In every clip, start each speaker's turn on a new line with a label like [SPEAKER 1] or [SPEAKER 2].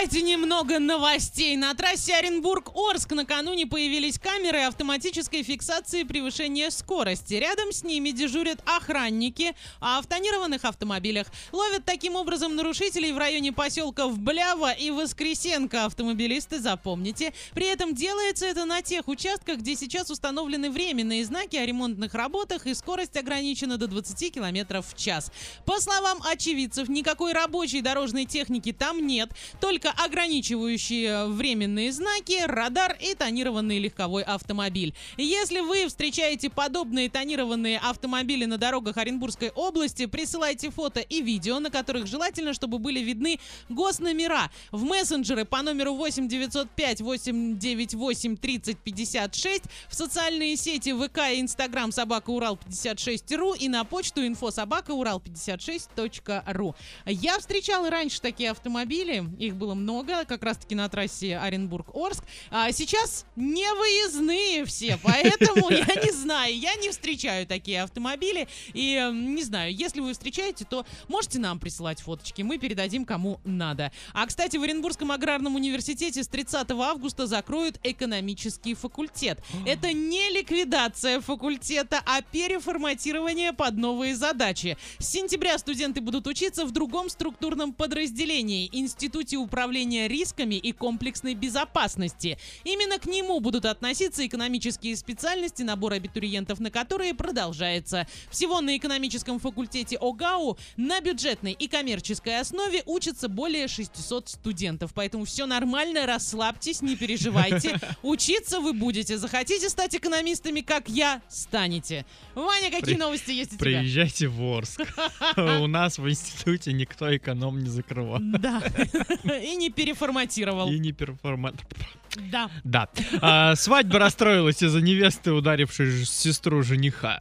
[SPEAKER 1] давайте немного новостей. На трассе Оренбург-Орск накануне появились камеры автоматической фиксации превышения скорости. Рядом с ними дежурят охранники, а в тонированных автомобилях ловят таким образом нарушителей в районе поселков Блява и Воскресенко. Автомобилисты, запомните. При этом делается это на тех участках, где сейчас установлены временные знаки о ремонтных работах и скорость ограничена до 20 км в час. По словам очевидцев, никакой рабочей дорожной техники там нет, только ограничивающие временные знаки, радар и тонированный легковой автомобиль. Если вы встречаете подобные тонированные автомобили на дорогах Оренбургской области, присылайте фото и видео, на которых желательно, чтобы были видны госномера в мессенджеры по номеру 8 905 898 30 56, в социальные сети ВК и Инстаграм собака Урал 56ру и на почту инфо собака Урал 56.ру. Я встречала раньше такие автомобили, их было много, как раз таки на трассе Оренбург-Орск. А сейчас не выездные все, поэтому я не знаю, я не встречаю такие автомобили. И не знаю, если вы встречаете, то можете нам присылать фоточки, мы передадим кому надо. А, кстати, в Оренбургском аграрном университете с 30 августа закроют экономический факультет. Это не ликвидация факультета, а переформатирование под новые задачи. С сентября студенты будут учиться в другом структурном подразделении – Институте управления рисками и комплексной безопасности. Именно к нему будут относиться экономические специальности, набор абитуриентов на которые продолжается. Всего на экономическом факультете ОГАУ на бюджетной и коммерческой основе учатся более 600 студентов. Поэтому все нормально, расслабьтесь, не переживайте. Учиться вы будете. Захотите стать экономистами, как я, станете. Ваня, какие
[SPEAKER 2] При-
[SPEAKER 1] новости есть у тебя?
[SPEAKER 2] Приезжайте в Орск. У нас в институте никто эконом не закрывал.
[SPEAKER 1] Да. И не переформатировал.
[SPEAKER 2] И не перформат.
[SPEAKER 1] Да.
[SPEAKER 2] Да. А, свадьба расстроилась из-за невесты, ударившей сестру жениха.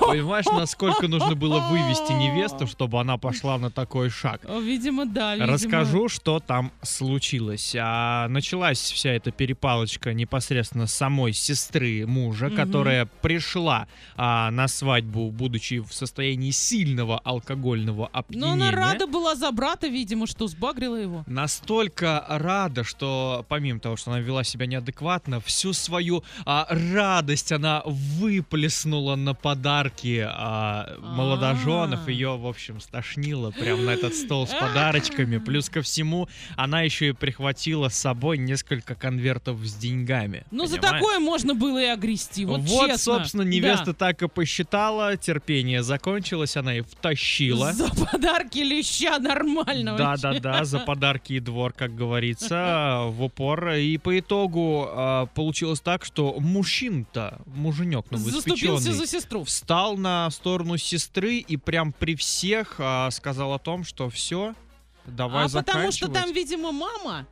[SPEAKER 2] Понимаешь, насколько нужно было вывести невесту, чтобы она пошла на такой шаг?
[SPEAKER 1] Видимо, да. видимо.
[SPEAKER 2] Расскажу, что там случилось. А, началась вся эта перепалочка непосредственно с самой сестры мужа,
[SPEAKER 1] Мгм.
[SPEAKER 2] которая пришла а, на свадьбу, будучи в состоянии сильного алкогольного
[SPEAKER 1] Но
[SPEAKER 2] опьянения.
[SPEAKER 1] она рада была за брата, видимо, что сбагрила его.
[SPEAKER 2] Настолько рада, что помимо того, что она вела себя неадекватно, всю свою а, радость она выплеснула на подарки а, молодоженов.
[SPEAKER 1] А.
[SPEAKER 2] Ее, в общем, стошнило прямо на этот стол с подарочками. Плюс ко всему, она еще и прихватила с собой несколько конвертов с деньгами.
[SPEAKER 1] Ну, за такое можно было и огрести, вот,
[SPEAKER 2] Вот,
[SPEAKER 1] честно.
[SPEAKER 2] собственно, невеста
[SPEAKER 1] Да.
[SPEAKER 2] так и посчитала, терпение закончилось, она и втащила.
[SPEAKER 1] За подарки леща нормально
[SPEAKER 2] Да,
[SPEAKER 1] вообще.
[SPEAKER 2] да, да, за подарки и двор, как говорится, в упор. И по итогу а, получилось так, что мужчин-то, муженек
[SPEAKER 1] Заступился
[SPEAKER 2] новоиспеченный,
[SPEAKER 1] за сестру.
[SPEAKER 2] Встал на сторону сестры и прям при всех а, сказал о том, что все, давай
[SPEAKER 1] а потому что
[SPEAKER 2] заканчивать.
[SPEAKER 1] там, видимо, мама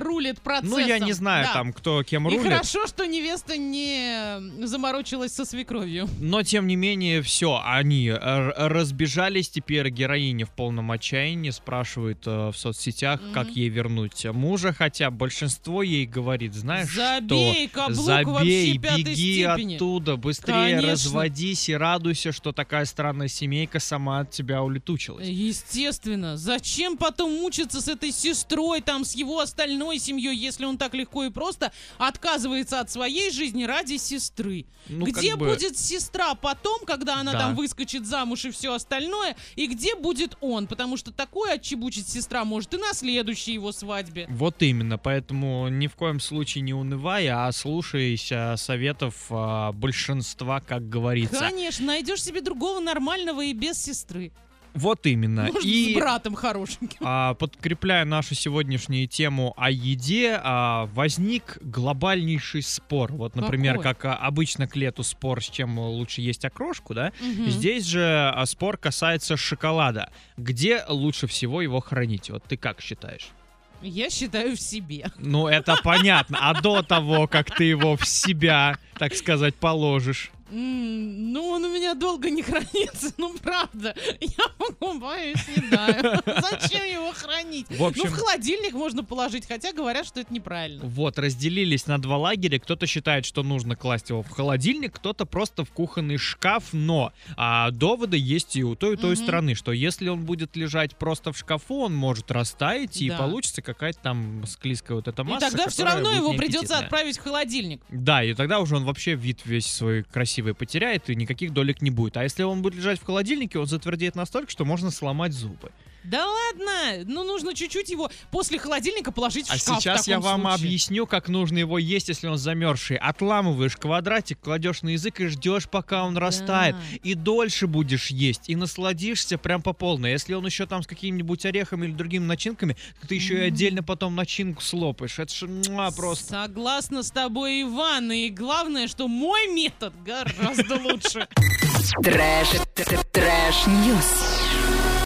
[SPEAKER 1] рулит процессом.
[SPEAKER 2] Ну, я не знаю
[SPEAKER 1] Да.
[SPEAKER 2] там, кто кем
[SPEAKER 1] И
[SPEAKER 2] рулит.
[SPEAKER 1] хорошо, что невеста не заморочилась со свекровью.
[SPEAKER 2] Но, тем не менее, все, они разбежались. Теперь героиня в полном отчаянии спрашивает э, в соцсетях,
[SPEAKER 1] Мгм.
[SPEAKER 2] как ей вернуть мужа. Хотя большинство ей говорит, знаешь
[SPEAKER 1] Забей,
[SPEAKER 2] что?
[SPEAKER 1] каблук
[SPEAKER 2] Забей, беги
[SPEAKER 1] степени.
[SPEAKER 2] оттуда, быстрее
[SPEAKER 1] Конечно.
[SPEAKER 2] разводись и радуйся, что такая странная семейка сама от тебя улетучилась.
[SPEAKER 1] Естественно. Зачем потом мучиться с этой сестрой, там, с его остальной семьей, если он так легко и просто отказывается от своей жизни ради сестры?
[SPEAKER 2] Ну,
[SPEAKER 1] где
[SPEAKER 2] как бы-
[SPEAKER 1] будет сестра потом, когда она
[SPEAKER 2] Да.
[SPEAKER 1] там выскочит замуж и все остальное? И где будет он? Потому что такое отчебучить сестра может и на следующей его свадьбе.
[SPEAKER 2] Вот именно, поэтому ни в коем случае не унывай, а слушайся советов а, большинства, как говорится.
[SPEAKER 1] Конечно, найдешь себе другого нормального и без сестры.
[SPEAKER 2] Вот именно.
[SPEAKER 1] Может,
[SPEAKER 2] и
[SPEAKER 1] с братом хорошеньким.
[SPEAKER 2] а, подкрепляя нашу сегодняшнюю тему о еде, а, возник глобальнейший спор. Вот, например,
[SPEAKER 1] Какой?
[SPEAKER 2] как а, обычно к лету спор, с чем лучше есть окрошку, да?
[SPEAKER 1] Мгм.
[SPEAKER 2] Здесь же а, спор касается шоколада. Где лучше всего его хранить? Вот ты как считаешь?
[SPEAKER 1] Я считаю в себе.
[SPEAKER 2] Ну, это понятно. А до того, как ты его в себя, так сказать, положишь.
[SPEAKER 1] М, Ну, он у меня долго не хранится. Ну, правда. Я покупаю и съедаю. Зачем его хранить?
[SPEAKER 2] В общем-
[SPEAKER 1] Ну, в холодильник можно положить, хотя говорят, что это неправильно.
[SPEAKER 2] Вот, разделились на два лагеря. Кто-то считает, что нужно класть его в холодильник, кто-то просто в кухонный шкаф. Но а, доводы есть и у той, и той
[SPEAKER 1] Мгм.
[SPEAKER 2] стороны, что если он будет лежать просто в шкафу, он может растаять, и
[SPEAKER 1] Да.
[SPEAKER 2] получится какая-то там склизкая вот эта масса.
[SPEAKER 1] и тогда все равно его придется отправить в холодильник.
[SPEAKER 2] Да, и тогда уже он вообще вид весь свой красивый потеряет, и никаких долек не будет. А если он будет лежать в холодильнике, он затвердеет настолько, что можно сломать зубы.
[SPEAKER 1] Да ладно, ну нужно чуть-чуть его после холодильника положить в
[SPEAKER 2] А
[SPEAKER 1] шкаф. в
[SPEAKER 2] сейчас я
[SPEAKER 1] таком
[SPEAKER 2] вам
[SPEAKER 1] случае.
[SPEAKER 2] объясню, как нужно его есть, если он замерзший. Отламываешь квадратик, кладешь на язык и ждешь, пока он растает. И дольше будешь есть, и насладишься прям по полной. Если он еще там с какими-нибудь орехами или другими начинками, то ты еще и отдельно потом начинку слопаешь. Это же муа, просто.
[SPEAKER 1] Согласна с тобой, Иван. И главное, что мой метод гораздо лучше.
[SPEAKER 3] Трэш, трэш, ньюс.